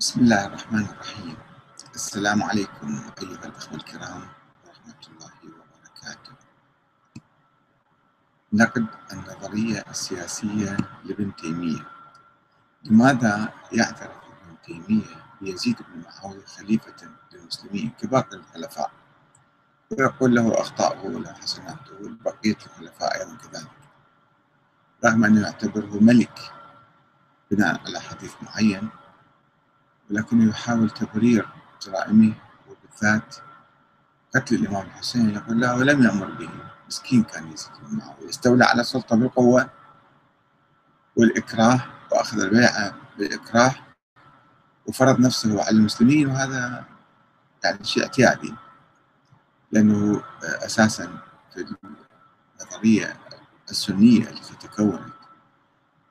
بسم الله الرحمن الرحيم. السلام عليكم أيها الأخوة الكرام ورحمة الله وبركاته. نقد النظرية السياسية لابن تيمية. لماذا يعترف ابن تيمية بيزيد بن معاوية خليفة للمسلمين كباقي الخلفاء؟ ويقول له أخطاؤه وله حسناته وبقية الخلفاء أيضا كذلك. رغم أنه يعتبره ملك بناء على حديث معين ولكنه يحاول تبرير جرائمه وبالذات قتل الإمام الحسين. يقول لا ولم يأمر به. مسكين كان معاوية استولى على السلطة بالقوة والإكراه وأخذ البيعة بالإكراه وفرض نفسه على المسلمين. وهذا يعني شيء اعتيادي لأنه أساسا في النظرية السنية التي تكونت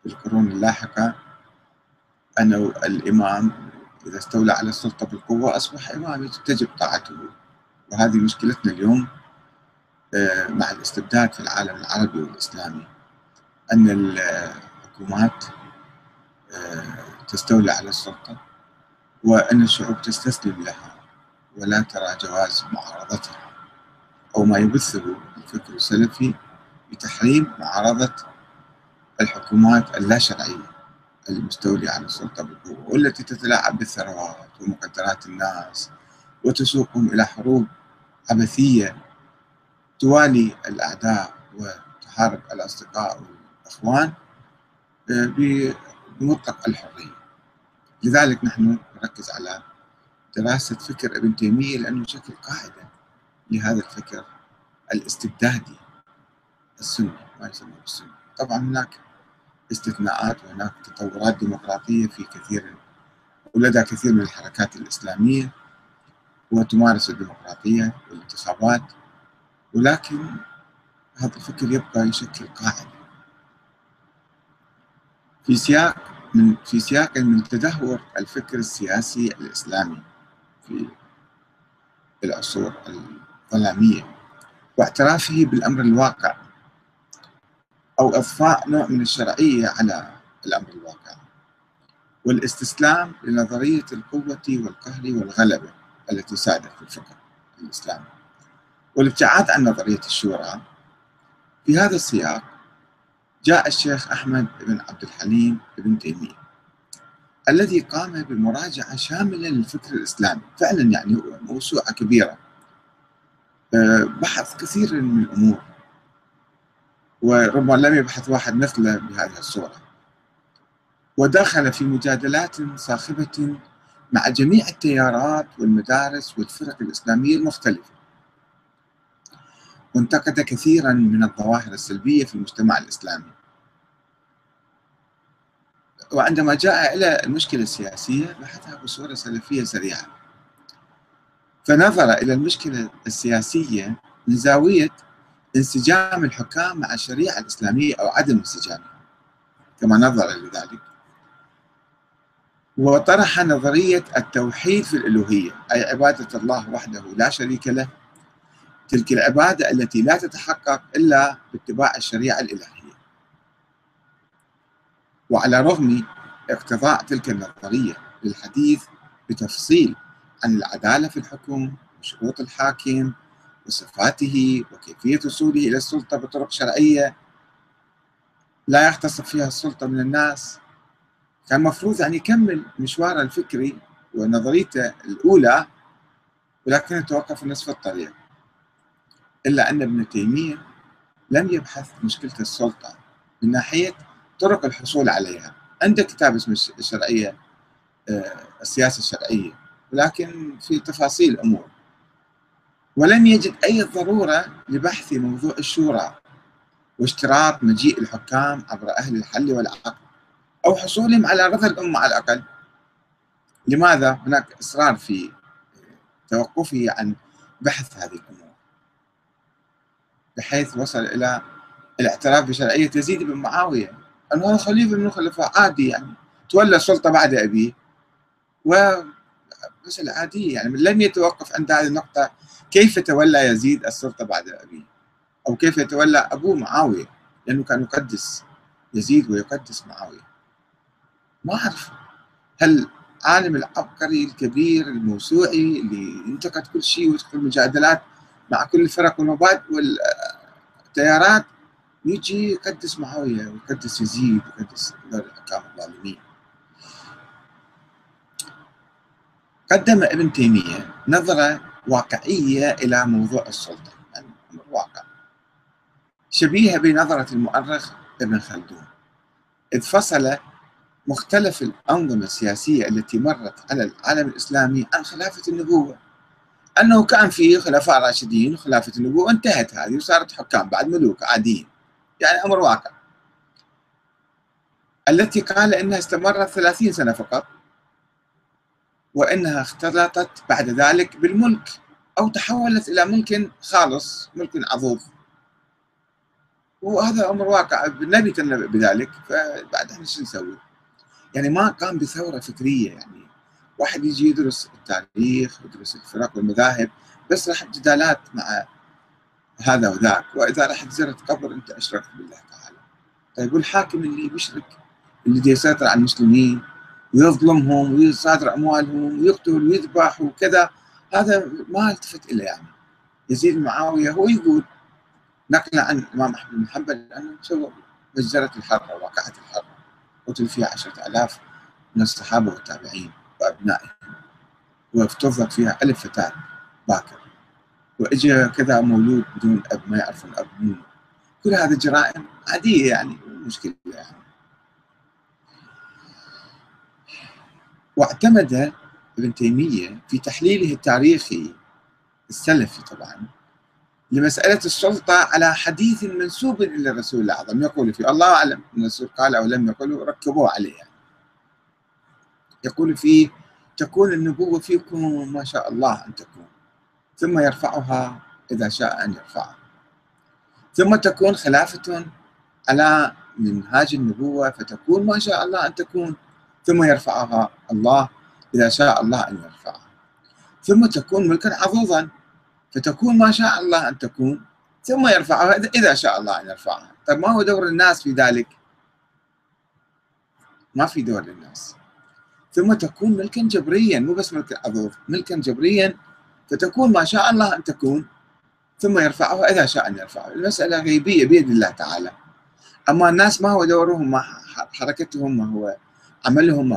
في القرون اللاحقة أن الإمام إذا استولى على السلطة بالقوة أصبح إمام تجب طاعته. وهذه مشكلتنا اليوم آه، مع الاستبداد في العالم العربي والإسلامي. أن الحكومات آه، تستولي على السلطة وأن الشعوب تستسلم لها ولا ترى جواز معارضتها. أو ما يبثه الفكر السلفي بتحريم معارضة الحكومات اللا شرعية. المستولي على السلطة بالقوة والتي تتلاعب بالثروات ومقدرات الناس وتسوقهم إلى حروب عبثية توالي الأعداء وتحارب الأصدقاء والإخوان آه، بمطلق الحرية. لذلك نحن نركز على دراسة فكر ابن تيمية لأنه يشكل قاعدة لهذا الفكر الاستبدادي السني ما يسمى بالسني. طبعا هناك استثناءات وهناك تطورات ديمقراطية في كثير ولدى كثير من الحركات الإسلامية وتمارس الديمقراطية والانتصابات ولكن هذا الفكر يبقى يشكل قاعدة. في سياق من في سياق من تدهور الفكر السياسي الإسلامي في العصور الظلامية واعترافه بالأمر الواقع. أو إضفاء نوع من الشرعية على الأمر الواقع. والاستسلام لنظرية القوة والقهر والغلبة التي سادت في الفكر الإسلامي. والابتعاد عن نظرية الشورى. في هذا السياق جاء الشيخ أحمد بن عبد الحليم بن تيمية الذي قام بمراجعة شاملة للفكر الإسلامي. فعلا يعني موسوعة كبيرة. آه، بحث كثير من الأمور. وربما لم يبحث واحد مثله بهذه الصورة. ودخل في مجادلات صاخبة مع جميع التيارات والمدارس والفرق الإسلامية المختلفة. وانتقد كثيرا من الظواهر السلبية في المجتمع الإسلامي. وعندما جاء إلى المشكلة السياسية بحثها بصورة سلفية سريعة. فنظر إلى المشكلة السياسية من زاوية انسجام الحكام مع الشريعة الإسلامية أو عدم انسجامها كما نظر لذلك وطرح نظرية التوحيد في الألوهية أي عبادة الله وحده لا شريك له. تلك العبادة التي لا تتحقق إلا باتباع الشريعة الإلهية. وعلى رغم اقتضاء تلك النظرية للحديث بتفصيل عن العدالة في الحكم وشروط الحاكم وصفاته وكيفية وصوله إلى السلطة بطرق شرعية لا يغتصب فيها السلطة من الناس. كان مفروض أن يكمل مشواره الفكري ونظريته الأولى ولكنه توقف نصف الطريق. إلا أن ابن تيمية لم يبحث مشكلة السلطة من ناحية طرق الحصول عليها. عنده كتاب اسمه الشرعية آه، السياسة الشرعية ولكن في تفاصيل أمور ولم يجد أي ضرورة لبحث موضوع الشورى واشتراط مجيء الحكام عبر أهل الحل والعقد أو حصولهم على رضا الأمة على الأقل. لماذا هناك إصرار في توقفه عن بحث هذه الأمور؟ بحيث وصل إلى الاعتراف بشرعية يزيد بن معاوية أنه خليفة من الخلفاء عادي يعني تولى السلطة بعد أبيه ومسألة عادية يعني لم يتوقف عند هذه النقطة كيف تولى يزيد السلطة بعد أبيه؟ أو كيف يتولى أبوه معاوية؟ لأنه كان يقدس يزيد ويقدس معاوية. ما أعرف. هل العالم العبقري الكبير الموسوعي اللي ينتقد كل شيء ويدخل مجادلات مع كل الفرق والمبادئ والتيارات يجي يقدس معاوية ويقدس يزيد ويقدس الحكام الظالمين؟ قدم ابن تيمية نظرة واقعية إلى موضوع السلطة. الواقع. شبيهة بنظرة المؤرخ ابن خلدون. إذ فصل مختلف الأنظمة السياسية التي مرت على العالم الإسلامي عن خلافة النبوة. أنه كان في خلفاء راشدين وخلافة النبوة انتهت هذه وصارت حكام بعد ملوك عاديين. يعني أمر واقع. التي قال إنها استمرت ثلاثين سنة فقط. وإنها اختلطت بعد ذلك بالملك أو تحولت إلى ملك خالص ملك عضوض وهذا أمر واقع النبي تنبأ بذلك فبعد إحنا شو نسوي؟ يعني ما قام بثورة فكرية يعني. واحد يجي يدرس التاريخ ويدرس الفرق والمذاهب بس راح جدالات مع هذا وذاك. وإذا رحت زرت قبر أنت أشركت بالله تعالى. طيب والحاكم اللي بيشرك اللي يسيطر على المسلمين ويظلمهم ويصادر أموالهم ويقتل ويذبح وكذا. هذا ما التفت إليه يعني. يزيد معاوية هو يقول نقلا عن الإمام أحمد بن حنبل أنه سوى مجزره الحره واقعة الحره قتل فيها عشرة آلاف من الصحابة والتابعين وأبنائهم. وافترضت فيها ألف فتاة باكر. وإجا كذا مولود بدون أب ما يعرفون أب منه كل هذه جرائم عادية يعني مشكلة يعني. واعتمد ابن تيمية في تحليله التاريخي السلفي طبعا لمسألة السلطة على حديث منسوب إلى الرسول الأعظم. يقول فيه الله أعلم. الرسول قال أو لم يقل ركبوه عليه يعني. يقول فيه تكون النبوة فيكم ما شاء الله أن تكون. ثم يرفعها إذا شاء أن يرفعها. ثم تكون خلافة على منهاج النبوة فتكون ما شاء الله أن تكون. ثم يرفعها الله إذا شاء الله أن يرفعها. ثم تكون ملكا عظوظا فتكون ما شاء الله أن تكون ثم يرفعها إذا شاء الله أن يرفعها. طيب ما هو دور الناس في ذلك؟ ما في دور للناس. ثم تكون ملكا جبريا مو بس ملك عضوض ملكا جبريا فتكون ما شاء الله أن تكون ثم يرفعها إذا شاء أن يرفعها. المسألة غيبية بيد الله تعالى. أما الناس ما هو دورهم ما حركتهم ما هو عملهم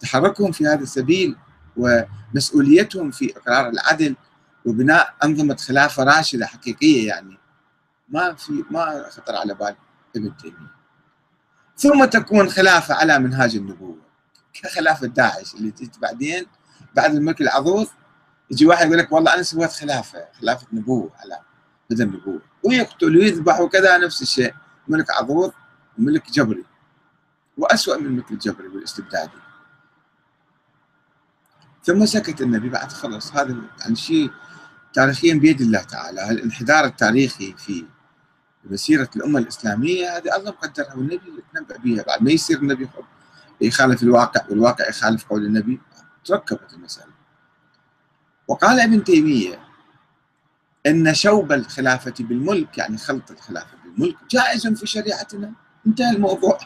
تحركهم في هذا السبيل ومسؤوليتهم في إقرار العدل وبناء أنظمة خلافة راشدة حقيقية يعني. ما في ما خطر على بال ابن تيمية. ثم تكون خلافة على منهاج النبوة. كخلافة داعش اللي تجي بعدين بعد الملك العضوض يجي واحد يقول لك والله أنا سويت خلافة خلافة نبوة على بدل النبوة. ويقتل ويذبح وكذا نفس الشيء. ملك عضوض وملك جبري. وأسوأ من الملك الجبري والاستبدادي ثم سكت النبي بعد خلص هذا يعني شيء تاريخيا بيد الله تعالى. الانحدار التاريخي في مسيرة الأمة الإسلامية هذه الله مقدرها والنبي تنبأ بها بعد ما يصير النبي يخالف الواقع والواقع يخالف قول النبي تركبت المسألة. وقال ابن تيمية أن شوب الخلافة بالملك يعني خلط الخلافة بالملك جائز في شريعتنا. انتهى الموضوع.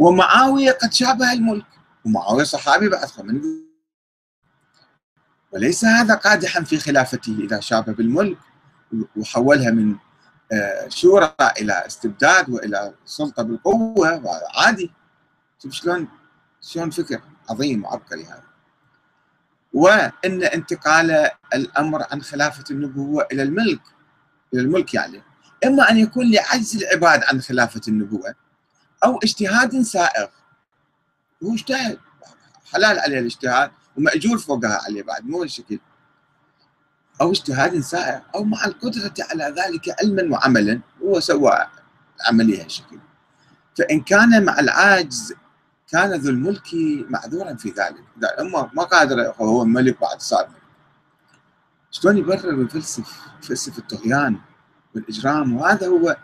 ومعاوية قد شابه الملك. ومعاوية صحابي بعد من وليس هذا قادحا في خلافته إذا شاب بالملك؟ وحولها من آه، شورى إلى استبداد وإلى سلطة بالقوة. عادي شوف شلون شلون فكر عظيم وعبقري هذا. وأن انتقال الأمر عن خلافة النبوة إلى الملك إلى الملك يعني. إما أن يكون لعجز العباد عن خلافة النبوة أو اجتهاد سائغ. هو اجتهد. حلال عليه الاجتهاد ومأجور فوقها عليه بعد مو الشكل أو اجتهاد سائر أو مع القدرة على ذلك علما وعملا هو سوى عملية هالشكل. فإن كان مع العاجز كان ذو الملك معذورا في ذلك. إذا أما ما قادر هو ملك بعد صار شلون يبرر ويفلسف يفلسف الطغيان والإجرام؟ وهذا هو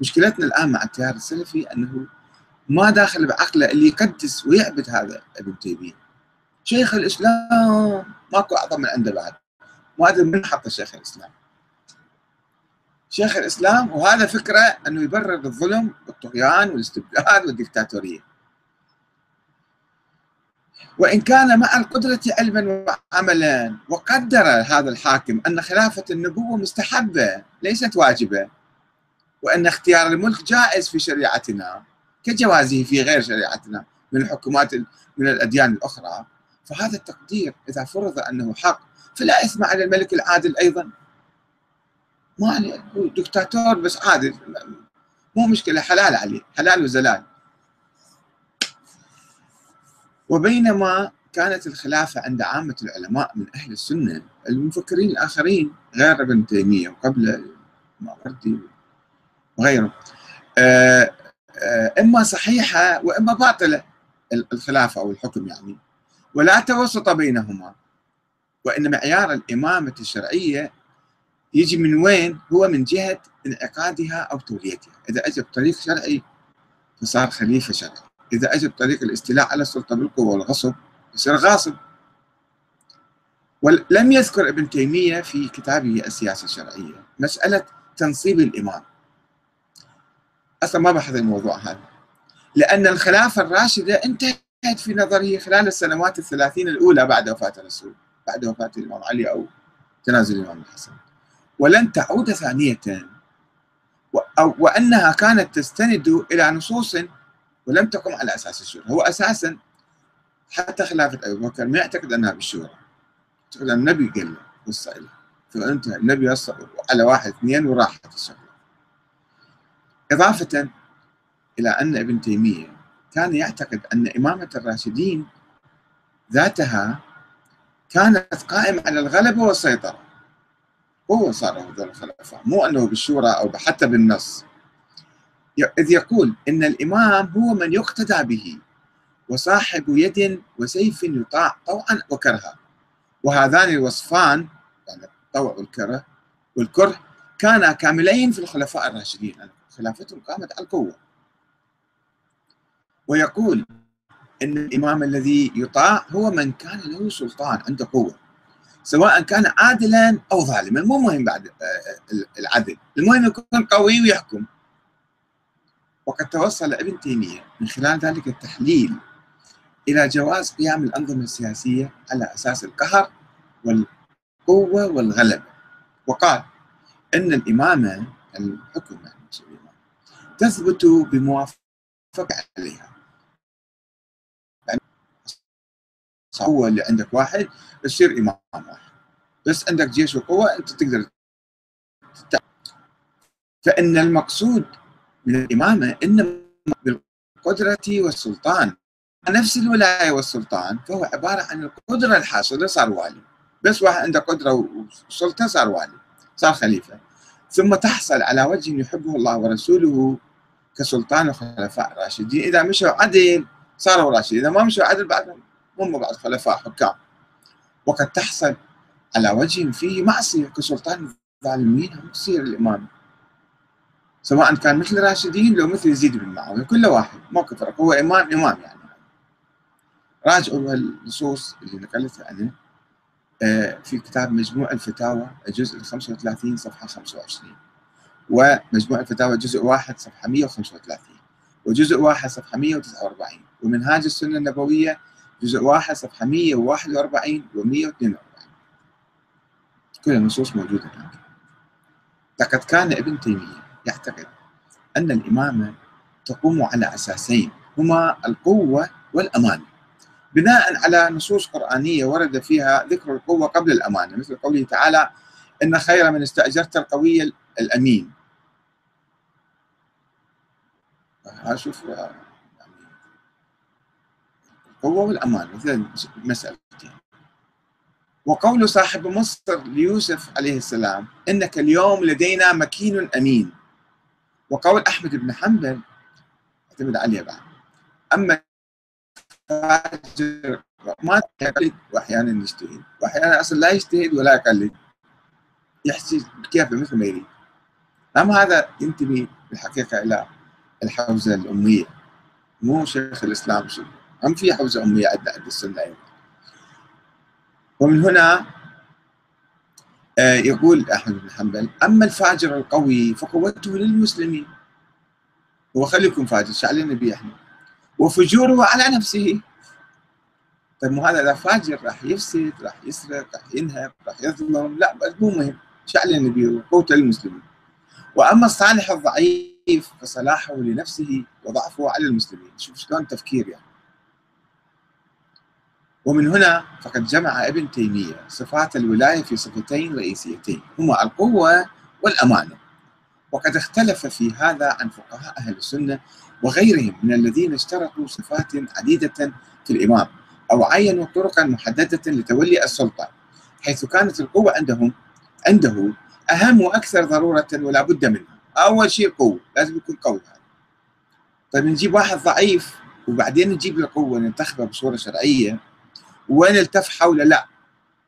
مشكلتنا الآن مع التيار السلفي أنه ما داخل بعقله اللي يقدس ويعبد هذا ابن تيمية. شيخ الإسلام ماكو أعظم من عنده بعد. ما أدري من حط شيخ الإسلام. شيخ الإسلام وهذا فكره إنه يبرر الظلم والطغيان والاستبداد والدكتاتورية. وإن كان مع القدرة علما وعملا وقدر هذا الحاكم أن خلافة النبوة مستحبة ليست واجبة وأن اختيار الملك جائز في شريعتنا كجوازه في غير شريعتنا من الحكومات من الأديان الأخرى. فهذا التقدير إذا فرض أنه حق فلا إثم على الملك العادل أيضا. ما هو دكتاتور بس عادل مو مشكلة حلال عليه حلال وزلال. وبينما كانت الخلافة عند عامة العلماء من أهل السنة المفكرين الآخرين غير ابن تيمية وقبل الماوردي وغيره. آه، آه، إما صحيحة وإما باطلة الخلافة أو الحكم يعني. ولا توسط بينهما. وإن معيار الإمامة الشرعية يجي من وين؟ هو من جهة انعقادها أو توليتها. إذا أجى بطريق شرعي فصار خليفة شرعي. إذا أجى بطريق الاستيلاء على السلطة بالقوة والغصب يصير غاصب. ولم يذكر ابن تيمية في كتابه السياسة الشرعية مسألة تنصيب الإمام. أصلا ما بحث الموضوع هذا. لأن الخلافة الراشدة انتهت في نظره خلال السنوات الثلاثين الأولى بعد وفاة الرسول بعد وفاة الإمام علي أو تنازل الإمام الحسن. ولن تعود ثانية وأنها كانت تستند إلى نصوص ولم تقم على أساس الشورى. هو أساسا حتى خلافة أبي بكر ما يعتقد أنها بالشورى. يعتقد أن النبي قال له قصة له فأنت النبي يصبر على واحد اثنين وراحت الشغلة إضافة إلى أن ابن تيمية كان يعتقد أن إمامة الراشدين ذاتها كانت قائمة على الغلبة والسيطرة. هو صار هذول الخلفاء مو أنه بالشورى أو حتى بالنص. إذ يقول إن الإمام هو من يقتدى به وصاحب يد وسيف يطاع طوعا وكرها. وهذان الوصفان يعني الطوع والكره والكره كانا كاملين في الخلفاء الراشدين. خلافتهم قامت على القوة. ويقول إن الإمام الذي يطاع هو من كان له سلطان عنده قوة سواء كان عادلا أو ظالما مو مهم بعد آه، آه، العدل المهم يكون قوي ويحكم. وقد توصل ابن تيمية من خلال ذلك التحليل إلى جواز قيام الأنظمة السياسية على أساس القهر والقوة والغلبة. وقال إن الإمامة الحكم يعني تثبت بموافقة عليها. هو اللي عندك واحد تصير إمام واحد. بس عندك جيش وقوة أنت تقدر فإن المقصود من الإمامة إنما بالقدرة والسلطان. نفس الولاية والسلطان فهو عبارة عن القدرة الحاصلة صار والي. بس واحد عنده قدرة وسلطة صار والي صار خليفة. ثم تحصل على وجه يحبه الله ورسوله كسلطان الخلفاء الراشدين إذا مشوا عدل صاروا راشدين. إذا ما مشوا عدل بعدهم هم بعض خلفاء حكام. وقد تحصل على وجه فيه معصية كسلطان الظالمين هم تصير الإمام. سواء كان مثل راشدين لو مثل يزيد بن معاوية كل واحد ما فرق هو إمام إمام يعني. راجعوا النصوص اللي نقلتها أنا آه، في كتاب مجموع الفتاوى الجزء ال 35 صفحة 25 ومجموع الفتاوى جزء واحد صفحة 135 وجزء واحد صفحة 149 ومنهاج السنة النبوية جزء واحد صفحة 141 و 142 كل النصوص موجودة هناك. لقد كان ابن تيمية يعتقد أن الإمامة تقوم على أساسين هما القوة والأمانة. بناء على نصوص قرآنية ورد فيها ذكر القوة قبل الأمانة مثل قوله تعالى إن خير من استأجرت القوي الأمين. شوف القوة والأمان مثل مسألتين. وقول صاحب مصر ليوسف عليه السلام إنك اليوم لدينا مكين أمين. وقول أحمد بن حنبل أعتمد عليه بعد. أما ما يقلد وأحيانا يجتهد. وأحيانا أصلا لا يجتهد ولا يقلد. يحسي كيف مثل ما يريد. أما هذا ينتمي بالحقيقة إلى الحوزة الأمية مو شيخ الإسلام شو هم في حوزة أمية عندنا عند السنة أيضا ومن هنا آه، يقول أحمد بن حنبل أما الفاجر القوي فقوته للمسلمين. هو خليكم فاجر علينا به إحنا؟ وفجوره على نفسه. طيب مو هذا اذا فاجر راح يفسد راح يسرق راح ينهب راح يظلم لا بس مو مهم شعل النبي وقوته للمسلمين. وأما الصالح الضعيف فصلاحه لنفسه وضعفه على المسلمين. شوف شلون تفكير يعني. ومن هنا فقد جمع ابن تيمية صفات الولاية في صفتين رئيسيتين هما القوة والأمانة. وقد اختلف في هذا عن فقهاء أهل السنة وغيرهم من الذين اشترطوا صفات عديدة في الإمام أو عينوا طرقا محددة لتولي السلطة حيث كانت القوة عندهم عنده أهم وأكثر ضرورة ولا بد منها أول شيء القوة لازم يكون قوي هذا. طيب نجيب واحد ضعيف وبعدين نجيب له قوة ننتخبه بصورة شرعية. وين التف حوله؟ لا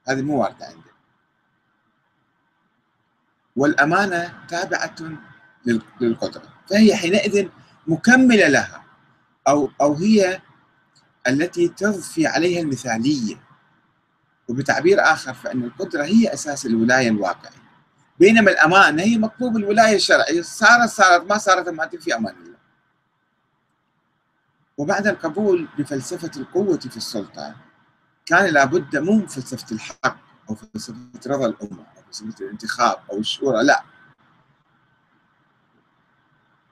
هذه مو واردة عنده والأمانة تابعة للقدرة. فهي حينئذ مكملة لها أو أو هي التي تضفي عليها المثالية. وبتعبير آخر فإن القدرة هي أساس الولاية الواقعية. بينما الأمانة هي مطلوب الولاية الشرعية. صارت صارت ما صارت ما في أمان الله. وبعد القبول بفلسفة القوة في السلطة كان لابد مو من فلسفة الحق أو فلسفة رضا الأمة أو فلسفة الانتخاب أو الشورى لا.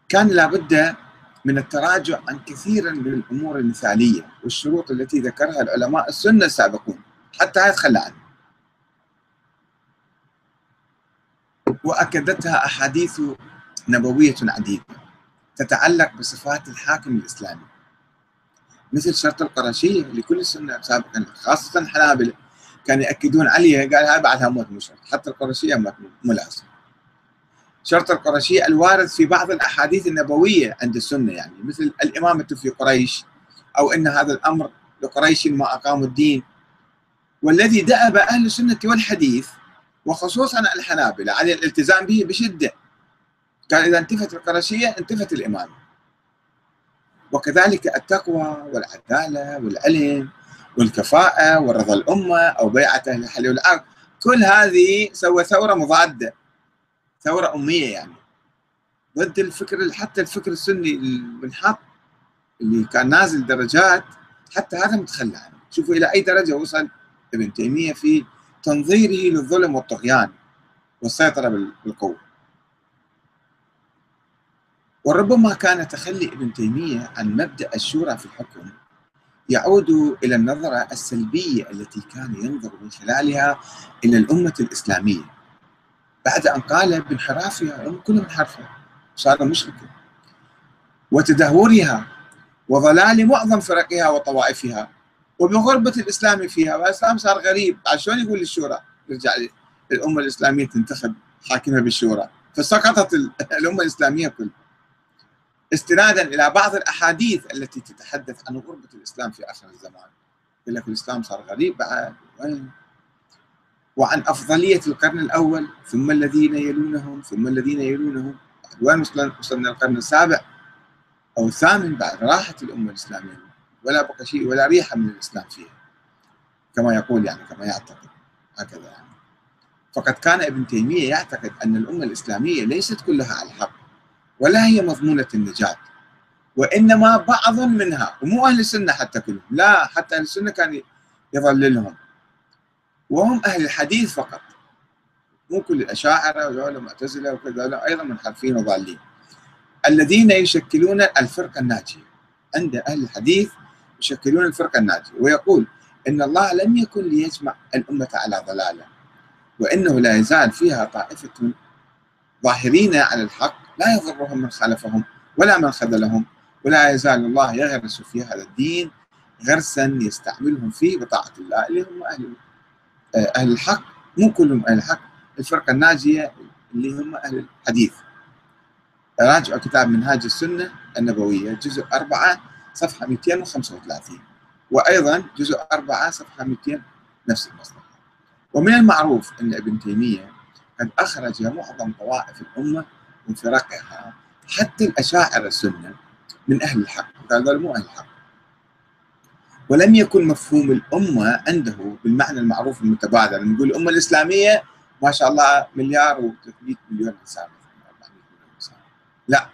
كان لابد من التراجع عن كثير من الأمور المثالية والشروط التي ذكرها العلماء السنة السابقون حتى يتخلى عنها. وأكدتها أحاديث نبوية عديدة تتعلق بصفات الحاكم الإسلامي مثل شرط القرشية لكل السنة سابقا خاصة الحنابلة كانوا يأكدون عليها قال هاي بعدها موت مو شرط حتى القرشية موت مو لازم. شرط القرشية الوارد في بعض الأحاديث النبوية عند السنة يعني مثل الإمامة في قريش أو أن هذا الأمر لقريش ما أقاموا الدين والذي دأب أهل السنة والحديث وخصوصا الحنابلة. على الالتزام به بشدة. قال إذا انتفت القرشية انتفت الإمامة وكذلك التقوى والعدالة والعلم والكفاءة ورضا الأمة أو بيعة أهل الحل والعقد كل هذه سوى ثورة مضادة. ثورة أمية يعني. ضد الفكر حتى الفكر السني المنحط اللي كان نازل درجات حتى هذا متخلى عنه. شوفوا إلى أي درجة وصل ابن تيمية في تنظيره للظلم والطغيان والسيطرة بالقوة. وربما كان تخلي ابن تيمية عن مبدأ الشورى في الحكم يعود إلى النظرة السلبية التي كان ينظر من خلالها إلى الأمة الإسلامية. بعد أن قال بانحرافها كلهم انحرفوا صاروا مشركة وتدهورها وضلال معظم فرقها وطوائفها وبغربة الإسلام فيها والإسلام صار غريب. شلون يقول للشورى يرجع الأمة الإسلامية تنتخب حاكمها بالشورى. فسقطت الأمة الإسلامية كلها. استنادا إلى بعض الأحاديث التي تتحدث عن غربة الإسلام في آخر الزمان. يقول لك الإسلام صار غريب بعد. وين؟ وعن أفضلية القرن الأول ثم الذين يلونهم ثم الذين يلونهم. وين وصلنا القرن السابع أو الثامن بعد راحت الأمة الإسلامية؟ ولا بقى شيء ولا ريحة من الإسلام فيها. كما يقول يعني كما يعتقد. هكذا يعني. فقد كان ابن تيمية يعتقد أن الأمة الإسلامية ليست كلها على الحق ولا هي مضمونة النجاة. وإنما بعض منها ومو أهل السنة حتى كلهم لا حتى أهل السنة كان يضللهم. وهم أهل الحديث فقط. مو كل الأشاعرة وذولا المعتزلة وكذا أيضا منحرفين وضالين. الذين يشكلون الفرقة الناجية عند أهل الحديث يشكلون الفرقة الناجية. ويقول إن الله لم يكن ليجمع الأمة على ضلالة وإنه لا يزال فيها طائفة ظاهرين على الحق لا يضرهم من خالفهم ولا من خذلهم ولا يزال الله يغرس في هذا الدين غرسا يستعملهم فيه بطاعة الله اللي هم أهل آه، أهل الحق. مو كلهم أهل الحق الفرقة الناجية اللي هم أهل الحديث. راجعوا كتاب منهاج السنة النبوية جزء أربعة صفحة 235 وأيضا جزء أربعة صفحة 200 نفس المصدر. ومن المعروف أن ابن تيمية قد أخرج معظم طوائف الأمة من فرقها حتى الأشاعرة السنة من أهل الحق. قال مو أهل الحق. ولم يكن مفهوم الأمة عنده بالمعنى المعروف المتبادل نقول الأمة الإسلامية ما شاء الله مليار و300 مليون إنسان. لا.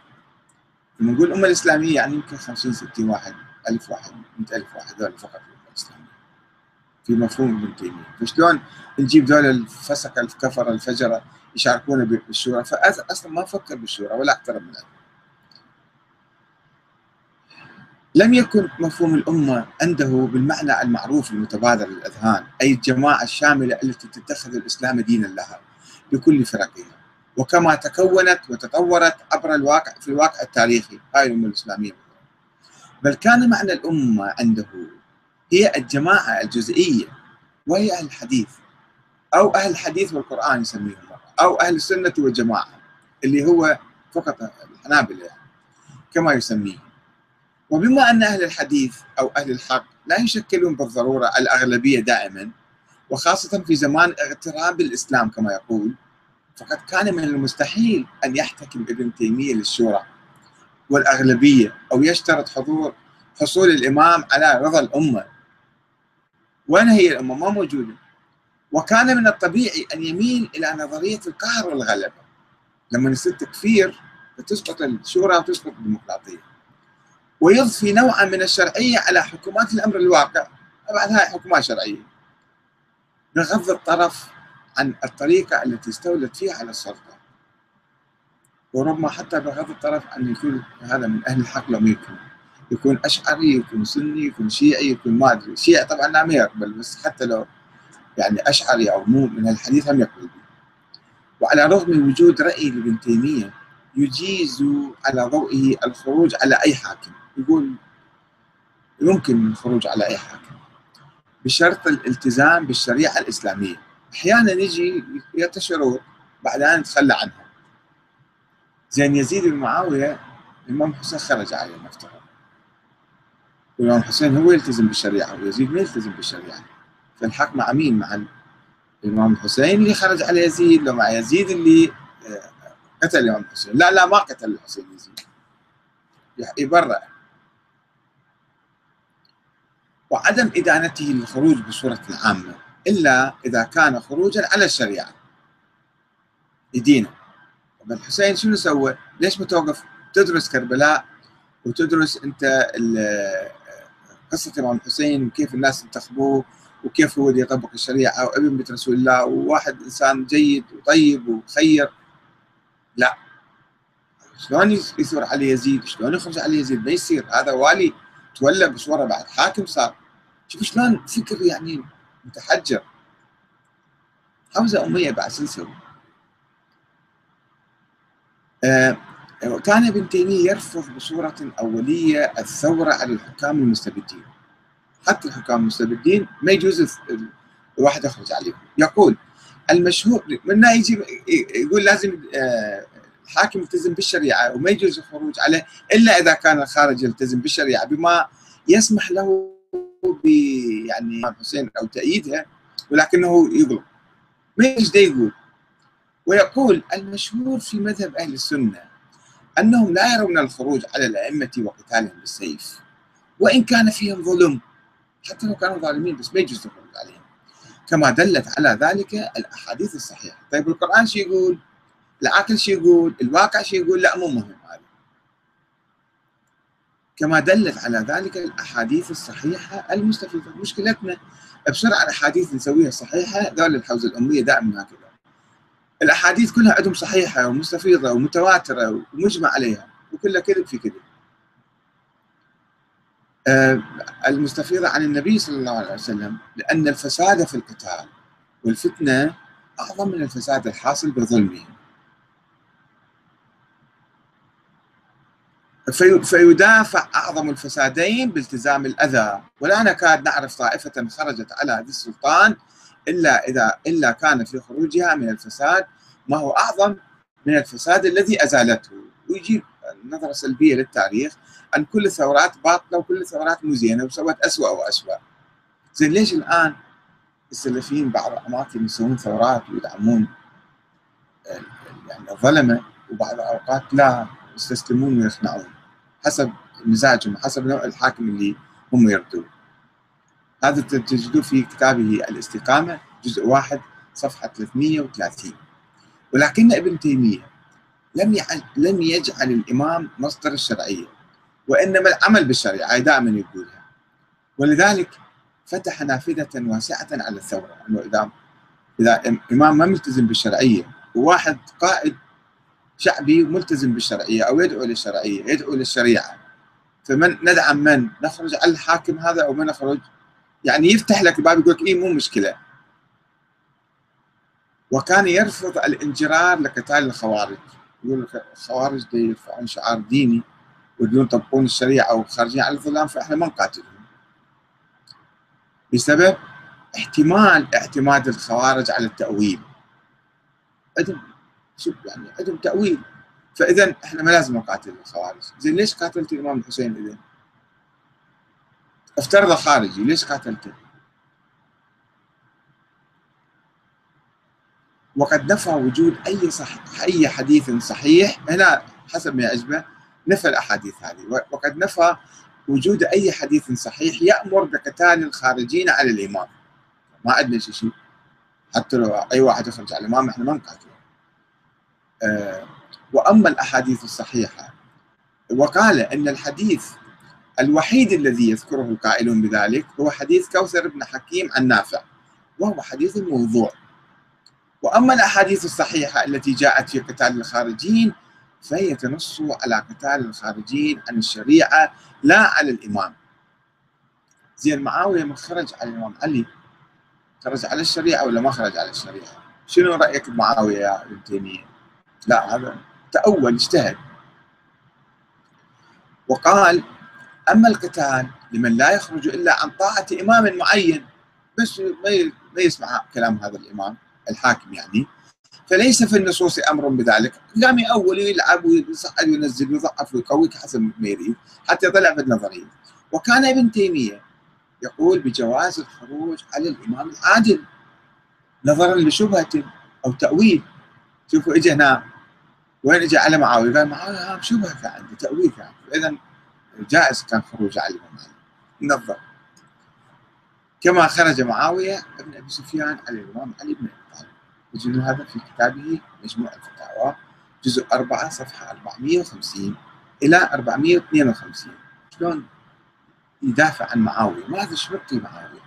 لما نقول الأمة الإسلامية يعني يمكن 50 60 واحد 1000 واحد 100 ألف واحد هذول فقط الأمة الإسلامية. في مفهوم ابن تيمية. فشلون نجيب دول الفسقه الكفره الفجره يشاركون بالشورى؟ فاصلا ما فكر بالشورى ولا اقترب منها لم يكن مفهوم الأمة عنده بالمعنى المعروف المتبادر للأذهان أي الجماعة الشاملة التي تتخذ الإسلام دينا لها بكل فرقها. وكما تكونت وتطورت عبر الواقع في الواقع التاريخي. هاي الأمة الإسلامية. بل كان معنى الأمة عنده هي الجماعة الجزئية وهي أهل الحديث. أو أهل الحديث والقرآن يسميهم. أو أهل السنة والجماعة اللي هو فقط الحنابلة يعني كما يسميه وبما أن أهل الحديث أو أهل الحق لا يشكلون بالضرورة الأغلبية دائما وخاصة في زمان اغتراب الإسلام كما يقول فقد كان من المستحيل أن يحتكم ابن تيمية للشورى والأغلبية أو يشترط حضور حصول الإمام على رضا الأمة. وين هي الأمة؟ ما موجودة. وكان من الطبيعي أن يميل إلى نظرية القهر والغلبة. لما يصير تكفير تسقط الشورى وتسقط الديمقراطية. ويضفي نوعا من الشرعية على حكومات الأمر الواقع. طبعا هاي حكومات شرعية. بغض الطرف عن الطريقة التي استولت فيها على السلطة. وربما حتى بغض الطرف أن يكون هذا من أهل الحق لم يكن. يكون أشعري يكون سني يكون شيعي يكون ما أدري. شيعي طبعا لا ما يقبل بس حتى لو يعني أشعري أو مو من الحديث هم يقبل وعلى الرغم من وجود رأي لابن تيمية يجيز على ضوئه الخروج على أي حاكم. يقول يمكن الخروج على أي حاكم. بشرط الالتزام بالشريعة الإسلامية. أحيانا يجي يعطي شروط بعدين يتخلى عنها زين يزيد بن معاوية الإمام حسين خرج عليه نفترض والإمام حسين هو يلتزم بالشريعة ويزيد ما يلتزم بالشريعة. فالحق مع مين؟ مع الإمام الحسين اللي خرج على يزيد لو مع يزيد اللي آه، قتل الإمام الحسين لا لا ما قتل الحسين يزيد. يبرأ. وعدم إدانته للخروج بصورة عامة. إلا إذا كان خروجا على الشريعة. يدينه. ابن الحسين شنو سوى؟ ليش ما توقف؟ تدرس كربلاء وتدرس أنت قصة الإمام الحسين وكيف الناس انتخبوه وكيف هو اللي يطبق الشريعة وابن بيت رسول الله وواحد إنسان جيد وطيب وخير. لا. شلون يثور عليه يزيد؟ شلون يخرج عليه يزيد؟ ما يصير. هذا والي تولى بصوره بعد. حاكم صار. شوف شلون فكر يعني متحجر. حوزه أمية بعد سنسوي آه كان ابن تيمية يرفض بصورة أولية الثورة على الحكام المستبدين. حتى الحكام المستبدين ما يجوز الواحد يخرج عليهم. يقول المشهور من يجي يقول لازم آه الحاكم يلتزم بالشريعة وما يجوز الخروج عليه إلا إذا كان الخارج يلتزم بالشريعة بما يسمح له يعني حسين أو تأييدها ولكنه يغلط ما إيش يقول؟ ويقول المشهور في مذهب أهل السنة أنهم لا يرون الخروج على الأئمة وقتالهم بالسيف وإن كان فيهم ظلم حتى لو كانوا ظالمين بس ما يجوز الخروج عليهم. كما دلت على ذلك الأحاديث الصحيحة. طيب القرآن شو يقول؟ العقل شو يقول؟ الواقع شو يقول؟ لا مو مهم هذا. كما دلت على ذلك الأحاديث الصحيحة المستفيدة. مشكلتنا بسرعة الأحاديث نسويها صحيحة ذول الحوزة الأمية دائما هكذا الأحاديث كلها عندهم صحيحة ومستفيضة ومتواترة ومجمع عليها وكلها كذب في كذب. آه المستفيضة عن النبي صلى الله عليه وسلم لأن الفساد في القتال والفتنة أعظم من الفساد الحاصل بظلمهم. في فيدافع أعظم الفسادين بالتزام الأذى. ولا نكاد نعرف طائفة خرجت على هذا السلطان إلا إذا إلا كان في خروجها من الفساد. ما هو أعظم من الفساد الذي أزالته؟ ويجيب نظرة سلبية للتاريخ أن كل الثورات باطلة وكل الثورات مو زينة وسوت أسوأ وأسوأ. زين ليش الآن السلفيين بعض الأماكن يسوون ثورات ويدعمون يعني الظلمة وبعض الأوقات لا يستسلمون ويخنعون حسب مزاجهم حسب نوع الحاكم اللي هم يردون هذا تجدوه في كتابه الاستقامة جزء واحد صفحة 330 ولكن ابن تيمية لم لم يجعل الإمام مصدر الشرعية وإنما العمل بالشريعة دائما يقولها. ولذلك فتح نافذة واسعة على الثورة أنه إذا إذا إمام ما ملتزم بالشرعية وواحد قائد شعبي ملتزم بالشرعية أو يدعو للشرعية يدعو للشريعة. فمن ندعم من؟ نخرج على الحاكم هذا أو ما نخرج يعني يفتح لك الباب يقول لك إيه مو مشكلة. وكان يرفض الانجرار لقتال الخوارج. يقول الخوارج يرفعون شعار ديني ويريدون يطبقون الشريعة أو خارجين على الظلام فإحنا ما نقاتلهم. بسبب احتمال اعتماد الخوارج على التأويل. عندهم شوف يعني عندهم تأويل. فاذا إحنا ما لازم نقاتل الخوارج. زين ليش قاتلت الإمام الحسين اذا افترض خارجي ليش قاتلته؟ وقد نفى وجود أي صح أي حديث صحيح. هنا حسب ما يعجبه نفى الأحاديث هذه. وقد نفى وجود أي حديث صحيح يأمر بقتال الخارجين على الإمام. ما عندنا شيء حتى لو أي واحد يخرج على الإمام إحنا ما نقاتله. أه وأما الأحاديث الصحيحة وقال أن الحديث الوحيد الذي يذكره القائلون بذلك هو حديث كوثر بن حكيم عن نافع وهو حديث موضوع. وأما الأحاديث الصحيحة التي جاءت في قتال الخارجين فهي تنص على قتال الخارجين عن الشريعة لا على الإمام. زين معاوية من خرج على الإمام علي؟ خرج على الشريعة ولا ما خرج على الشريعة؟ شنو رأيك بمعاوية يا ابن تيمية؟ لا هذا تأول اجتهد. وقال أما القتال لمن لا يخرج إلا عن طاعة إمام معين بس ما يسمع كلام هذا الإمام الحاكم يعني. فليس في النصوص أمر بذلك. قام يأول ويلعب ويصعد وينزل ويضعف ويقويك حسب ما يريد حتى يطلع بالنظريه وكان ابن تيمية يقول بجواز الخروج على الإمام العادل نظرا لشبهة أو تأويل. شوفوا اجى هنا. وين اجى على معاوية؟ قال معاوية شبهه كان عنده تأويل كان. اذا جائز كان خروج على الامام علي. نظر. كما خرج معاوية بن أبي سفيان على الإمام علي بن أبي تجد هذا في كتابه مجموع الفتاوى جزء 4 صفحة 450 إلى 452 شلون يدافع عن معاوية؟ ماذا شرطي معاوية؟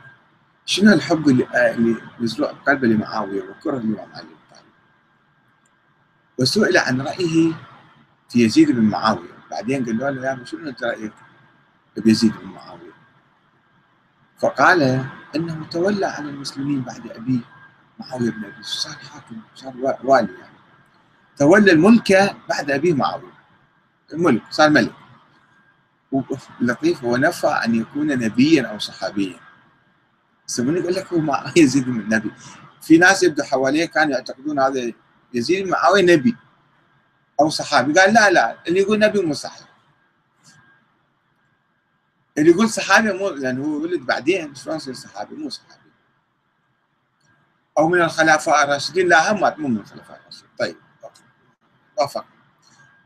شنو الحب اللي, اللي مزروع بقلبه لمعاوية وكره الإمام علي؟ بن طالب وسئل عن رأيه في يزيد بن معاوية. بعدين قالوا له يا شنو أنت رأيك بيزيد بن معاوية؟ فقال إنه تولى على المسلمين بعد ابيه معاوية بن أبي صار حاكم صار والي يعني. تولى الملك بعد ابيه معاوية. الملك صار ملك. اللطيف هو نفى أن يكون نبيا أو صحابيا. من يقول لك هو يزيد من النبي في ناس يبدو حواليه كانوا يعتقدون هذا يزيد بن معاويه نبي أو صحابي. قال لا لا اللي يقول نبي مو صحيح اللي يقول صحابي مو لأنه هو ولد بعدين شلون يصير صحابي مو صحابي. أو من الخلفاء الراشدين لا هم مو من الخلفاء الراشدين. طيب وافق.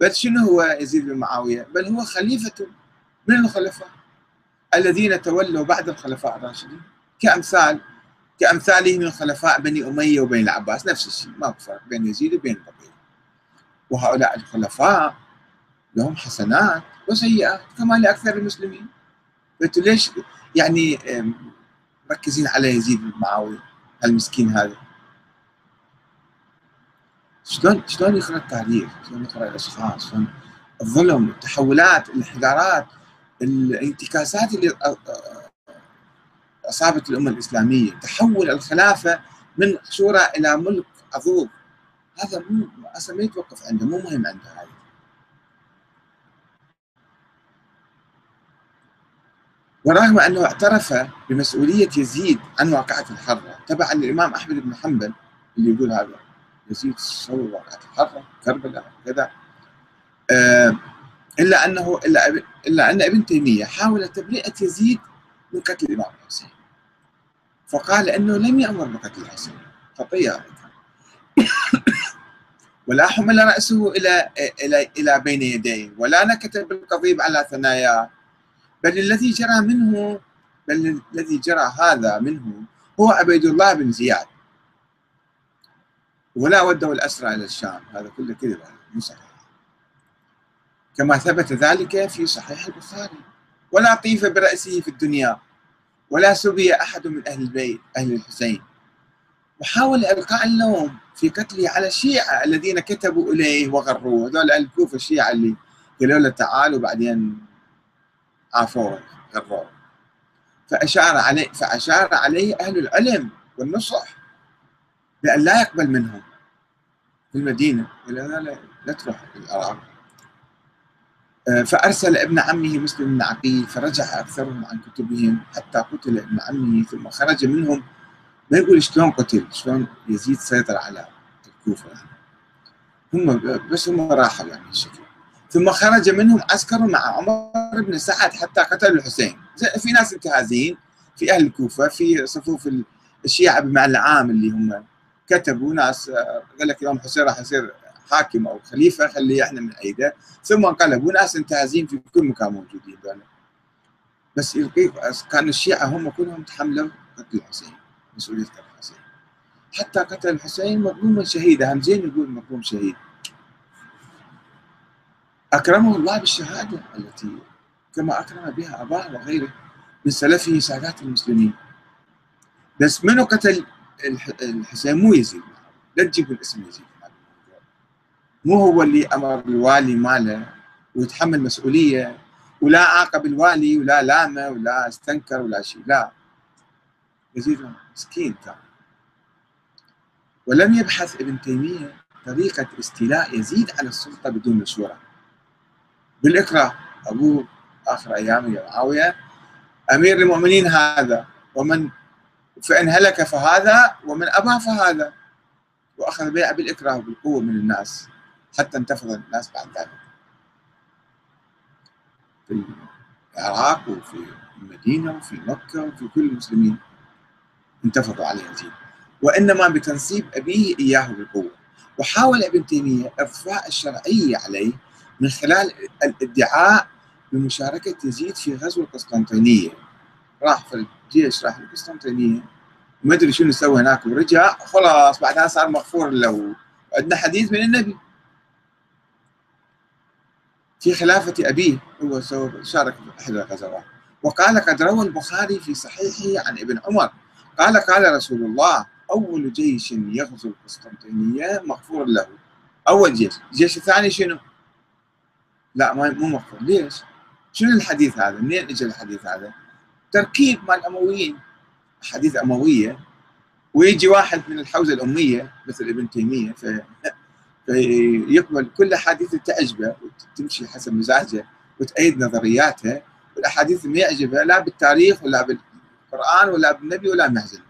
بل شنو هو يزيد بن معاوية؟ بل هو خليفة من الخلفاء الذين تولوا بعد الخلفاء الراشدين. كأمثال كأمثاله من خلفاء بني أمية وبين العباس نفس الشيء ما فرق بين يزيد وبين بقية وهؤلاء الخلفاء لهم حسنات وسيئات كما لأكثر المسلمين فأنتوا ليش يعني مركزين على يزيد بن معاوية المسكين هذا شلون شلون يقرأ التاريخ؟ شلون يقرأ الأشخاص؟ شلون الظلم، التحولات، الانحدارات، الانتكاسات اللي أصابت الأمة الإسلامية، تحول الخلافة من شورى إلى ملك عضوض هذا مو أصلا ما يتوقف عنده مو مهم عنده هذا. ورغم أنه اعترف بمسؤولية يزيد عن واقعة الحرة تبعا للإمام أحمد بن حنبل اللي يقول هذا يزيد سوى واقعة الحرة كربلاء كذا. آه إلا أنه إلا, إلا أن ابن تيمية حاول تبرئة يزيد من قتل الإمام الحسين فقال أنه لم يأمر بقتل الحسين خطية ولا حمل رأسه إلى إلى إلى بين يديه. ولا نكت بالقضيب على ثناياه بل الذي جرى منه بل الذي جرى هذا منه هو عبيد الله بن زياد. ولا وده الأسرى إلى الشام. هذا كله كذب. مو صحيح. كما ثبت ذلك في صحيح البخاري. ولا طيف برأسه في الدنيا. ولا سبي أحد من أهل البيت أهل الحسين. وحاول إلقاء اللوم في قتله على الشيعة الذين كتبوا إليه وغروه هذول الكوفة الشيعة اللي قالوا له تعال وبعدين عافوه غروه. فأشار عليه فأشار عليه أهل العلم والنصح بأن لا يقبل منهم في المدينة. قال لا لا تروح العراق. فأرسل ابن عمه مسلم بن عقيل فرجع أكثرهم عن كتبهم حتى قتل ابن عمه ثم خرج منهم. ما يقول شلون قتل؟ شلون يزيد سيطر على الكوفة يعني. هم بس هم راحوا يعني الشكل ثم خرج منهم عسكر مع عمر بن سعد حتى قتلوا الحسين. في ناس انتهازين في أهل الكوفة في صفوف الشيعة بمعنى العام اللي هم كتبوا. ناس آه، قال لك الإمام حسين راح يصير حاكم أو خليفة خليه إحنا من ايده ثم انقلبوا ناس انتهازين في كل مكان موجودين دول. بس كان الشيعة هم كلهم تحملوا قتل الحسين مسؤولية قتل الحسين. حتى قتل الحسين مظلوما شهيدا هم زين يقول مظلوم شهيد. أكرمه الله بالشهادة التي كما أكرم بها أباه وغيره من سلفه سادات المسلمين. بس منو قتل الحسين؟ مو يزيد لا تجيبوا الاسم يزيد. مو هو اللي أمر الوالي ماله ويتحمل مسؤولية ولا عاقب الوالي ولا لامة ولا استنكر ولا شيء. لا. يزيد مسكين كان ولم يبحث ابن تيمية طريقة استيلاء يزيد على السلطة بدون مشورة. بالإكراه. ابوه آخر ايامه يا معاوية. أمير المؤمنين هذا. ومن فإن هلك فهذا ومن أبى فهذا. وأخذ بيع بالإكراه بالقوة من الناس. حتى انتفض الناس بعد ذلك. في العراق وفي المدينة وفي مكة وفي كل المسلمين انتفضوا عليه يزيد وإنما بتنصيب أبيه إياه بالقوة. وحاول ابن تيمية إضفاء الشرعية عليه من خلال الادعاء بمشاركة يزيد في غزو القسطنطينية. راح في الجيش راح القسطنطينية. وما أدري شنو سوى هناك ورجع خلاص بعدها صار مغفور له. عندنا حديث من النبي. في خلافة أبيه هو شارك في إحدى الغزوات وقال قد روى البخاري في صحيحه عن ابن عمر قال قال رسول الله أول جيش يغزو القسطنطينية مغفور له أول جيش الجيش الثاني شنو؟ لا ما مو مغفور ليش؟ شنو الحديث هذا؟ منين اجى الحديث هذا؟ تركيب مال الأمويين أحاديث أموية ويجي واحد من الحوزة الأمية مثل ابن تيمية فيقبل كل أحاديث تعجبه وتمشي حسب مزاجه وتأيد نظرياته. والأحاديث ما يعجبها لا بالتاريخ ولا بالقرآن ولا بالنبي ولا محزن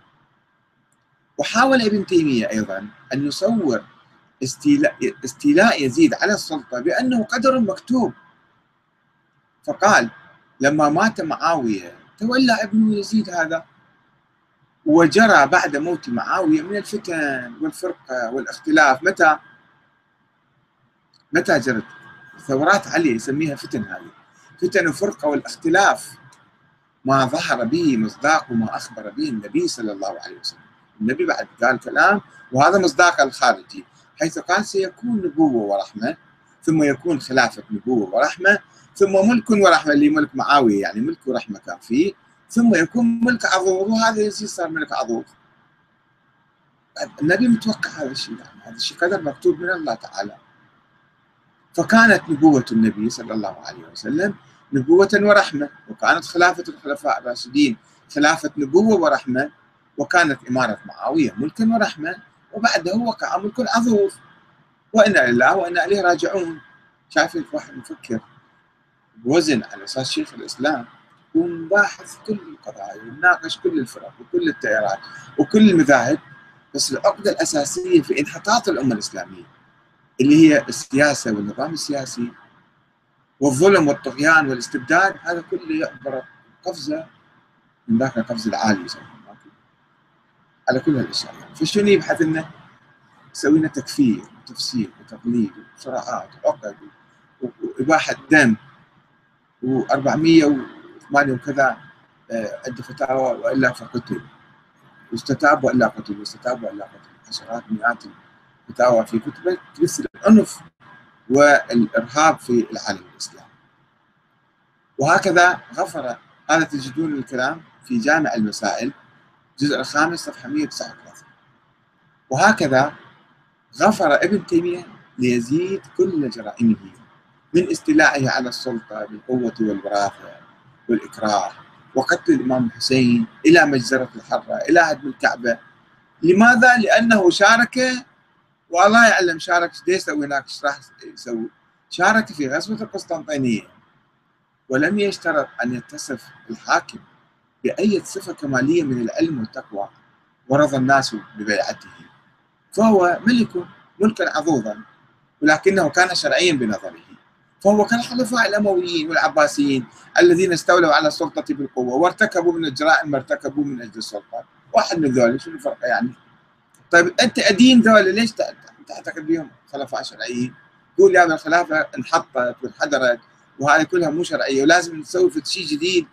وحاول ابن تيمية أيضا أن يصور استيلاء, استيلاء يزيد على السلطة بأنه قدر مكتوب. فقال لما مات معاوية تولى ابنه يزيد هذا. وجرى بعد موت معاوية من الفتن والفرقة والاختلاف. متى؟ متى جرت؟ ثورات علي يسميها فتن هذه. فتن الفرقة والاختلاف. ما ظهر به مصداق وما أخبر به النبي صلى الله عليه وسلم. النبي بعد قال كلام وهذا مصداق الخارجي حيث قال سيكون نبوة ورحمة ثم يكون خلافة نبوة ورحمة ثم ملك ورحمة اللي ملك معاوية يعني ملك ورحمة كان فيه ثم يكون ملك عضوض وهذا يصير صار ملك عضوض النبي متوقع هذا الشيء يعني هذا الشيء قدر مكتوب من الله تعالى. فكانت نبوة النبي صلى الله عليه وسلم نبوة ورحمة وكانت خلافة الخلفاء الراشدين خلافة نبوة ورحمة وكانت إمارة معاوية ملكا ورحمة وبعده وقع ملك عظوظ وإنا لله وإنا إليه راجعون. شايف واحد مفكر؟ بوزن على أساس شيخ الإسلام. ومباحث كل القضايا وناقش كل الفرق وكل التيارات وكل المذاهب بس العقدة الأساسية في إنحطاط الأمة الإسلامية. اللي هي السياسة والنظام السياسي والظلم والطغيان والاستبداد هذا كله يعتبر قفزة من ذاك القفز العالي على كل هالأشياء. يعني فشنو يبحث لنا؟ يسوي لنا تكفير وتفسير وتقليد وصراعات وعقد وإباحة دم و408 وكذا آه، عنده فتاوى وإلا فقتل واستتاب وإلا قتل واستتاب وإلا قتل عشرات مئات فتاوى في كتبه تمثل العنف والإرهاب في العالم الإسلامي. وهكذا غفر هذا تجدون الكلام في جامع المسائل الجزء الخامس صفحة 139 وهكذا غفر ابن تيمية ليزيد كل جرائمه من استيلائه على السلطة بالقوة والوراثة والإكراه وقتل الإمام الحسين إلى مجزرة الحرة إلى هدم الكعبة لماذا؟ لأنه شارك والله يعلم شارك إيش يسوي هناك إيش راح يسوي. شارك في غزوة القسطنطينية. ولم يشترط أن يتصف الحاكم بأي صفة كمالية من العلم والتقوى ورضى الناس ببيعته. فهو ملك ملكا عظوظا ولكنه كان شرعيا بنظره. فهو كالخلفاء الأمويين والعباسيين الذين استولوا على السلطة بالقوة وارتكبوا من الجرائم ما ارتكبوا من أجل السلطة. واحد من ذولي شنو الفرق يعني؟ طيب أنت أدين ذولي ليش تعتقد بهم خلفاء شرعيين؟ قول يا الخلافة انحطت وانحدرت وهذه كلها مو شرعية ولازم نسوي شيء جديد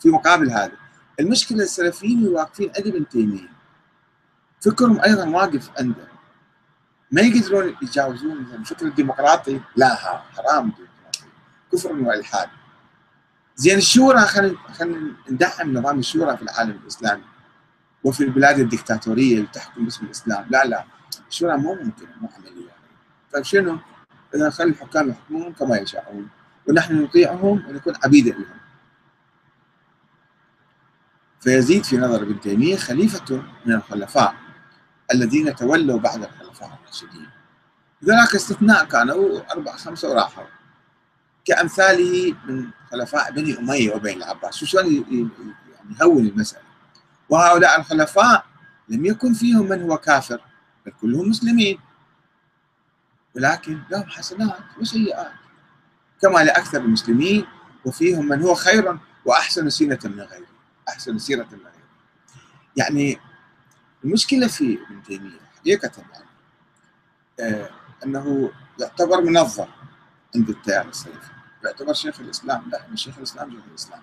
في مقابل هذا. المشكلة السلفيين واقفين عند ابن تيمية. فكرهم أيضا واقف عنده. ما يقدرون يتجاوزون الفكر الديمقراطي. لا حرام كفر وإلحاد. زين الشورى خلينا خلينا ندعم نظام الشورى في العالم الإسلامي وفي البلاد الدكتاتورية اللي تحكم باسم الإسلام. لا لا. الشورى مو ممكن مو عملية طيب شنو؟ إذا نخلي الحكام يحكمون كما يشاءون ونحن نطيعهم ونكون عبيدا لهم. فيزيد في نظر ابن تيمية خليفة من الخلفاء الذين تولوا بعد الخلفاء الراشدين. ذلك استثناء كانوا أربعة خمسة وراحوا. كأمثاله من خلفاء بني أمية وبين العباس. شلون يعني يهون المسألة. وهؤلاء الخلفاء لم يكن فيهم من هو كافر. بل كلهم مسلمين. ولكن لهم حسنات وسيئات. كما لأكثر المسلمين وفيهم من هو خير وأحسن سيرة من غيره. أحسن سيرة من غيره. يعني المشكلة في ابن تيمية حقيقة يعني آه أنه يعتبر منظر عند التيار السلفي. يعتبر شيخ الإسلام لا شيخ الإسلام شيخ الإسلام.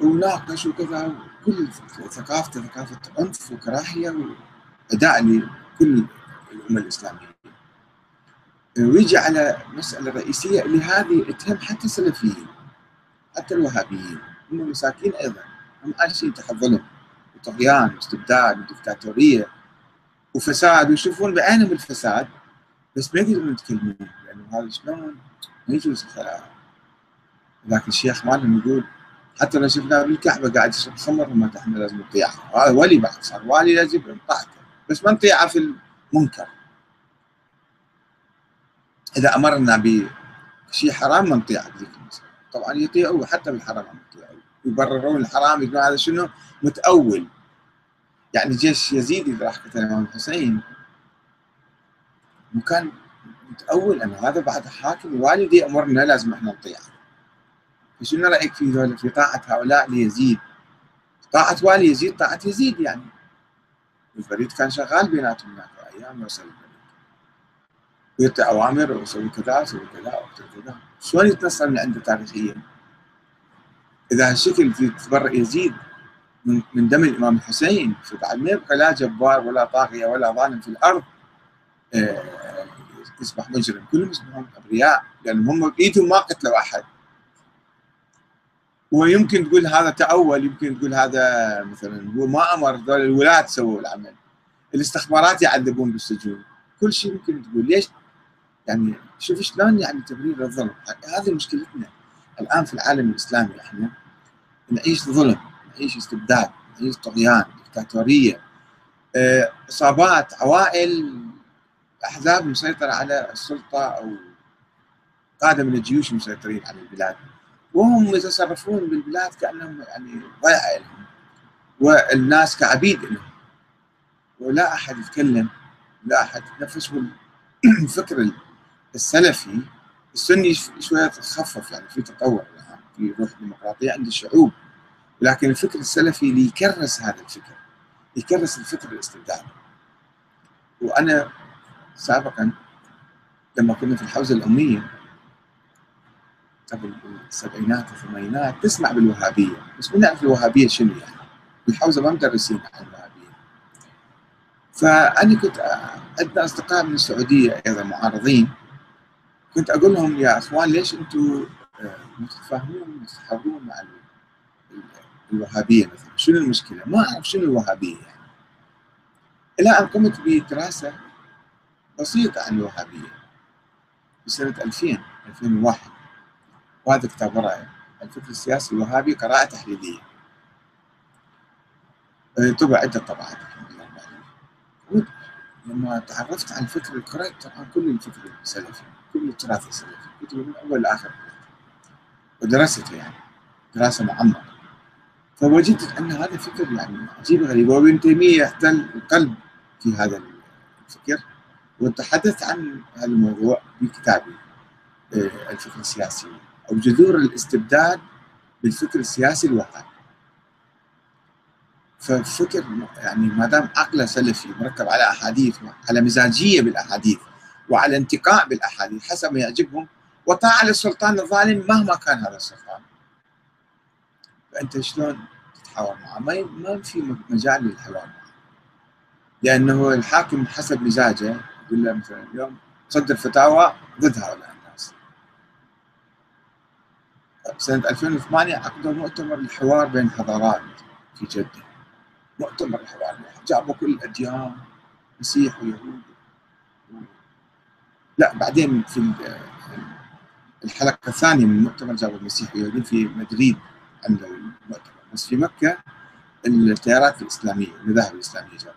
وناقش وكذا كل ثقافته ثقافة عنف وكراهية وأداء لكل الأمة الإسلامية. ويجي على مسألة رئيسية اللي هذه تهم حتى السلفيين حتى الوهابيين. هم مساكين أيضا هم عايشين تحت ظلم وطغيان واستبداد ودكتاتوريه وفساد. ويشوفون بعينهم الفساد بس ما يقدرون يتكلمون لأنه هذا شلون؟ ما يجوز لكن الشيخ مالهم يقول حتى لو شفناه بالكعبة قاعد يشرب خمر ما إحنا لازم نطيعه هذا ولي بعد صار والي لازم نطاعته بس ما نطيعه في المنكر. إذا أمرنا بشيء حرام ما نطيعه بذيك طبعا يطيعوه حتى بالحرام ما يطيعوه يبررون الحرام يقولون هذا شنو؟ متأول. يعني جيش يزيد إذا راح قتل الإمام الحسين. وكان متأول أن هذا بعد حاكم والدي أمرنا لازم إحنا نطيعه. فشنو رأيك في ذولا في طاعة هؤلاء ليزيد طاعة والي يزيد طاعة يزيد يعني. البريد كان شغال بيناتهم هناك أيام يوصل البريد ويعطي أوامر ويسوي كذا ويسوي كذا ويسوي كذا. شلون يتنصر من عنده تاريخيا؟ إذا هالشكل في تبرئ يزيد من, دم الإمام الحسين فبعد ما يبقى لا جبار ولا طاغية ولا ظالم في الأرض. آه، يصبح مجرم. كلهم يصبحون أبرياء لأن هم بايدهم ما قتلوا أحد. ويمكن تقول هذا تأول يمكن تقول هذا مثلا هو ما أمر ذول الولاة سووا العمل. الاستخبارات يعذبون بالسجون. كل شيء ممكن تقول. ليش؟ يعني شوف شلون يعني تبرير الظلم. هذه مشكلتنا الآن في العالم الإسلامي إحنا. نعيش ظلم نعيش استبداد نعيش طغيان دكتاتوريه آه، إصابات عوائل أحزاب مسيطرة على السلطة أو قادة من الجيوش المسيطرين على البلاد. وهم يتصرفون بالبلاد كأنهم يعني ضيعة لهم. والناس كعبيد لهم. ولا أحد يتكلم لا أحد يتنفس الفكر السلفي. السني شوية تخفف يعني في تطور يعني في روح ديمقراطية عند الشعوب لكن الفكر السلفي اللي يكرس هذا الفكر يكرس الفكر الاستبدادي وأنا سابقا لما كنا في الحوزة الأمية قبل السبعينات والثمانينات تسمع بالوهابية. بس ما نعرف الوهابية شنو يعني. الحوزة ما مدرسين عن الوهابية. فأنا كنت عندنا أصدقاء من السعودية أيضا معارضين. كنت أقول لهم يا أخوان ليش أنتم آه، متفاهمون متحاورون مع الوهابية مثلا؟ شنو المشكلة؟ ما أعرف شنو الوهابية يعني. إلى أن قمت بدراسة بسيطة عن الوهابية. في سنه 2000 2001 وهذا كتاب وراي الفكر السياسي الوهابي قراءة تحليلية. آه، طبع عدة طبعات الحمد لله لما تعرفت على الفكر قرأت طبعا كل الفكر السلفي كل التراث السلفي كتبه من أول لآخر ودرسته يعني دراسة معمقة. فوجدت أن هذا فكر يعني عجيب غريب وابن تيمية يحتل القلب في هذا الفكر. وتحدث عن هذا الموضوع في كتابي آه، الفكر السياسي. أو جذور الاستبداد بالفكر السياسي الوهابي ففكر يعني ما دام عقله سلفي مركب على أحاديث على مزاجية بالأحاديث وعلى انتقاء بالأحاديث حسب ما يعجبهم وطاعه للسلطان الظالم مهما كان هذا السلطان. فأنت شلون تتحاور معه؟ ما ما في مجال للحوار معه. لأنه الحاكم حسب مزاجه يقول له مثلا اليوم صدر فتاوى ضد هؤلاء. سنة 2008 عقدوا مؤتمر الحوار بين الحضارات في جدة. مؤتمر الحوار. جابوا كل الأديان مسيح ويهود. لا بعدين في الحلقة الثانية من المؤتمر جابوا المسيح واليهود في مدريد عندهم المؤتمر. بس في مكة التيارات الإسلامية المذاهب الإسلامية جابوا.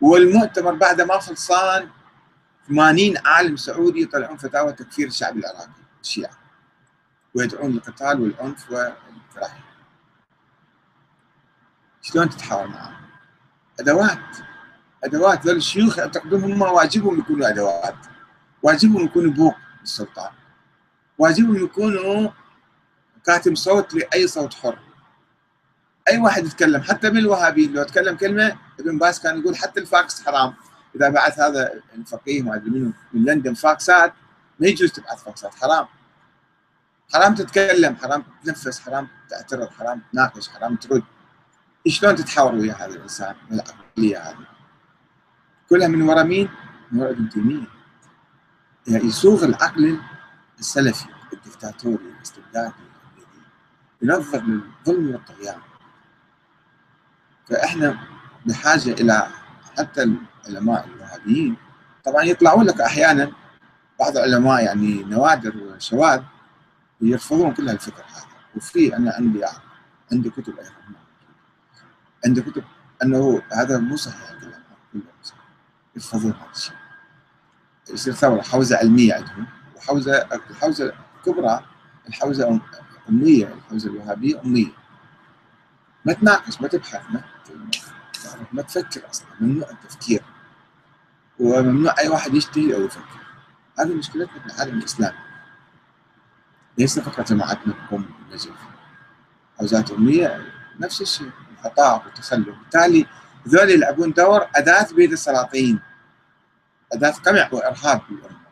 والمؤتمر بعد ما خلصان 80 عالم سعودي يطلعون فتاوى تكفير الشعب العراقي الشيعة. ويدعون للقتال والعنف والكراهية شلون تتحاور معهم؟ أدوات. أدوات. ذول الشيوخ يعتقدون هم واجبهم يكونوا أدوات. واجبهم يكونوا بوق للسلطان واجبهم يكونوا كاتم صوت لأي صوت حر. أي واحد يتكلم حتى من الوهابيين لو تكلم كلمة ابن باز كان يقول حتى الفاكس حرام. إذا بعث هذا الفقيه ما منه من لندن فاكسات ما يجوز تبعث فاكسات حرام. حرام تتكلم حرام تتنفس حرام تعترض حرام تناقش حرام ترد. شلون تتحاور ويا هذا الإنسان العقلية هذه؟ كلها من وراء مين؟ من وراء ابن تيميه يعني العقل السلفي الدكتاتوري الاستبدادي ينظر للظلم والطغيان. فإحنا بحاجة إلى حتى العلماء الوهابيين. طبعا يطلعون لك أحيانا بعض العلماء يعني نوادر وشواذ يرفضون كل هالفكر هذا. وفي أنا عندي عندي كتب أيضا عندي كتب أنه هذا مو صحيح يرفضون هذا الشيء. يصير ثورة حوزة علمية عندهم. وحوزة الحوزه الكبرى الحوزة اميه الحوزة الوهابية اميه ما تناقش ما تبحث ما ما تفكر أصلا. ممنوع التفكير. وممنوع أي واحد يشتهي أو يفكر. هذه مشكلتنا في العالم الاسلامي ليس فقط جماعتنا بقوم النجف. حوزات اميه نفس الشيء انحطاط وتسلل. بالتالي ذول يلعبون دور أداة بيد السلاطين. أداة قمع وإرهاب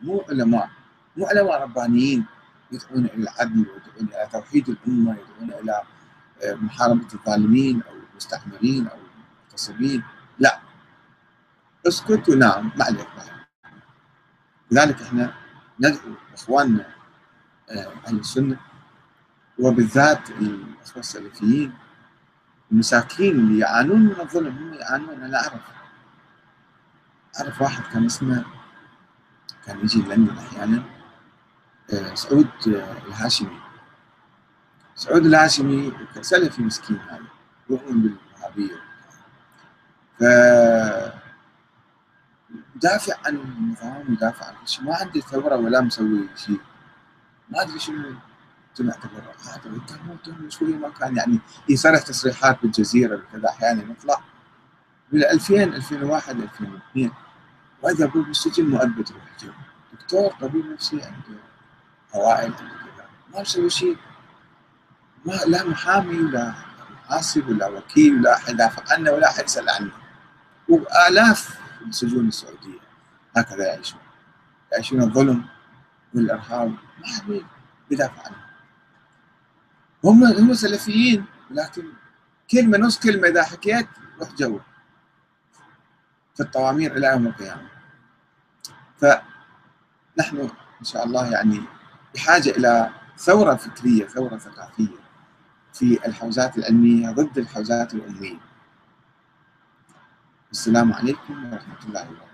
مو علماء. مو علماء ربانيين يدعون إلى العدل ويدعون إلى توحيد الأمة يدعون إلى آه، محاربة الظالمين أو المستعمرين أو المغتصبين. لا. اسكت ونام ما عليك. لذلك إحنا ندعو إخواننا أهل السنة وبالذات الأخوة السلفيين المساكين اللي يعانون من الظلم هم يعانون أنا أعرف. أعرف واحد كان اسمه كان يجي لندن أحيانا آه، سعود آه، الهاشمي. سعود الهاشمي سلفي مسكين هذا يؤمن بالوهابيه ف دافع عن النظام يدافع عن كل شيء. ما عنده ثوره ولا مسوي شيء. ما أدري شنو سمعت هذا واتهموه شوية ما كان يعني يصرح تصريحات بالجزيرة وكذا أحيانا يطلع. بال 2000 2001 2002 واذا ابوه بالسجن مؤبد روح دكتور طبيب نفسي عنده اوائل عنده كذا ما مسوي شيء. ما لا محامي ولا محاسب ولا وكيل ولا أحد يدافع عنه ولا أحد يسأل عنه. وآلاف السجون السعودية هكذا يعيشون. يعيشون الظلم. والارهاب ما حد يدافع عنه. هم هم سلفيين لكن كلمة نص كلمة إذا حكيت روح جو في الطوامير إلى يوم القيامة. فنحن إن شاء الله يعني بحاجة إلى ثورة فكرية ثورة ثقافية في الحوزات العلمية ضد الحوزات الأمية السلام عليكم ورحمة الله وبركاته.